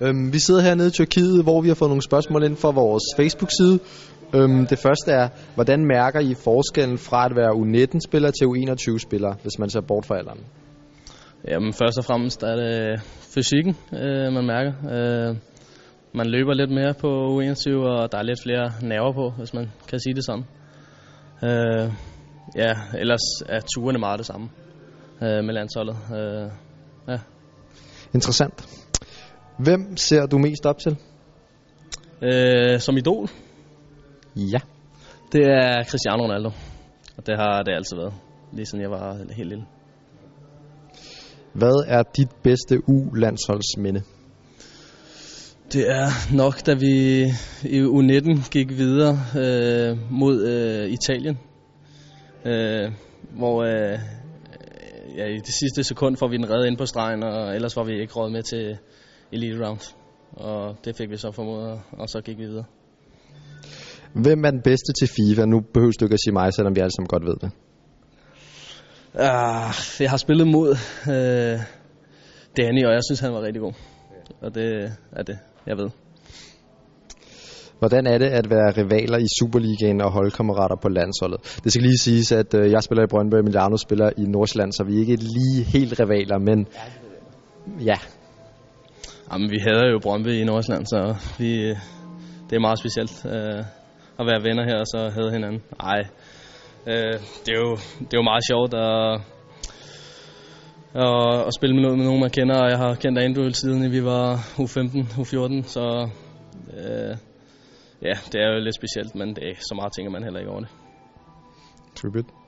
Øhm, vi sidder hernede i Tyrkiet, hvor vi har fået nogle spørgsmål ind fra vores Facebook-side. Øhm, det første er, hvordan mærker I forskellen fra at være U19-spiller til U21-spiller, hvis man ser bort fra alderen? Jamen først og fremmest er det fysikken, øh, man mærker. Øh, man løber lidt mere på U21, og der er lidt flere nerver på, hvis man kan sige det sådan. Øh, ja, ellers er turene meget det samme øh, med landsholdet. Øh, ja. Interessant. Hvem ser du mest op til? øh, som idol, Ja. det er Cristiano Ronaldo. Og det har det altid været, lige siden jeg var helt lille. Hvad er dit bedste U-landsholdsminde? Det er nok, da vi i U19 gik videre øh, mod øh, Italien, øh, hvor øh, ja, i det sidste sekund får vi den reddet ind på stregen, og ellers var vi ikke råd med til Elite Round. Og det fik vi så formodet, og så gik vi videre. Hvem er den bedste til FIFA? Nu behøver du ikke at sige mig, selvom vi alle sammen godt ved det. Ah, jeg har spillet mod øh, Danny, og jeg synes, han var rigtig god. Og det er det, jeg ved. Hvordan er det at være rivaler i Superligaen og holdkammerater på landsholdet? Det skal lige siges, at øh, jeg spiller i Brøndby, og Milano spiller i Nordsjælland, så vi er ikke lige helt rivaler, men ja, Jamen, vi hader jo Brøndby i Nordsjælland, så vi, øh, det er meget specielt øh, at være venner her og så hade hinanden. Nej, øh, det, er jo, det er jo meget sjovt at, at, at spille med, noget, med nogen, man kender, og jeg har kendt Andrew siden vi var U15, U14, så øh, ja, det er jo lidt specielt, men det er, så meget tænker man heller ikke over det. tribute.